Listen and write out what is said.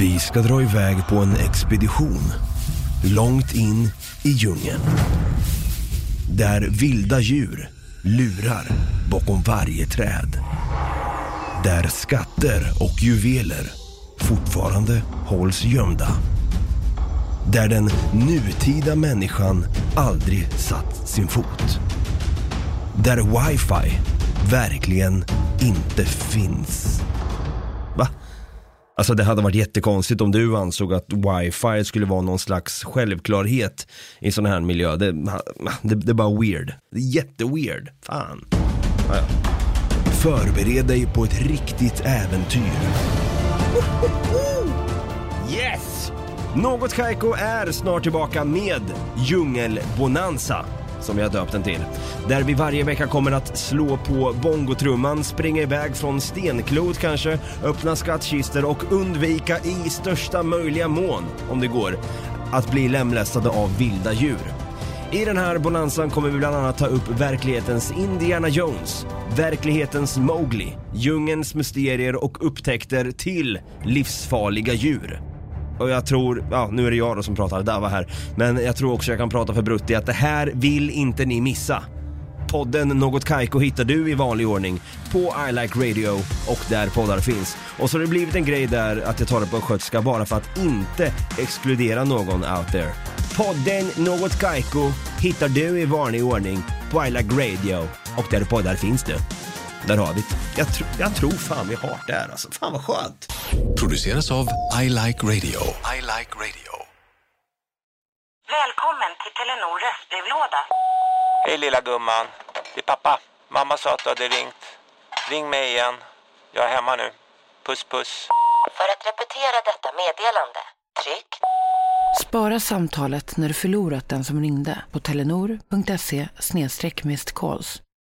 Vi ska dra iväg på en expedition långt in i djungeln. Där vilda djur lurar bakom varje träd. Där skatter och juveler fortfarande hålls gömda. Där den nutida människan aldrig satt sin fot. Där wifi verkligen inte finns. Va? Alltså det hade varit jättekonstigt om du ansåg att wifi skulle vara någon slags självklarhet i sån här miljö. Det, det, det är bara weird. Det är jätteweird. Fan. Ja, ja. Förbered dig på ett riktigt äventyr. Yes! Något Kaiko är snart tillbaka med Djungelbonanza som vi har döpt den till. Där vi varje vecka kommer att slå på bongotrumman, springa iväg från stenklot kanske, öppna skattkistor och undvika i största möjliga mån, om det går, att bli lemlästade av vilda djur. I den här bonanzan kommer vi bland annat ta upp verklighetens Indiana Jones, verklighetens Mowgli, djungelns mysterier och upptäckter till livsfarliga djur. Och jag tror, ja nu är det jag då som pratar, Dava här, men jag tror också jag kan prata för Brutti att det här vill inte ni missa. Podden Något Kaiko hittar du i vanlig ordning på I Like Radio och där poddar finns. Och så har det blivit en grej där att jag tar det på skötska bara för att inte exkludera någon out there. Podden Något Kaiko hittar du i vanlig ordning på I Like Radio och där poddar finns det. Där har vi jag, tr jag tror fan vi har det här alltså. Fan vad skönt. Produceras av I Like Radio. I Like Radio. Välkommen till Telenor röstbrevlåda. Hej lilla gumman. Det är pappa. Mamma sa att du hade ringt. Ring mig igen. Jag är hemma nu. Puss puss. För att repetera detta meddelande, tryck Spara samtalet när du förlorat den som ringde på telenor.se calls.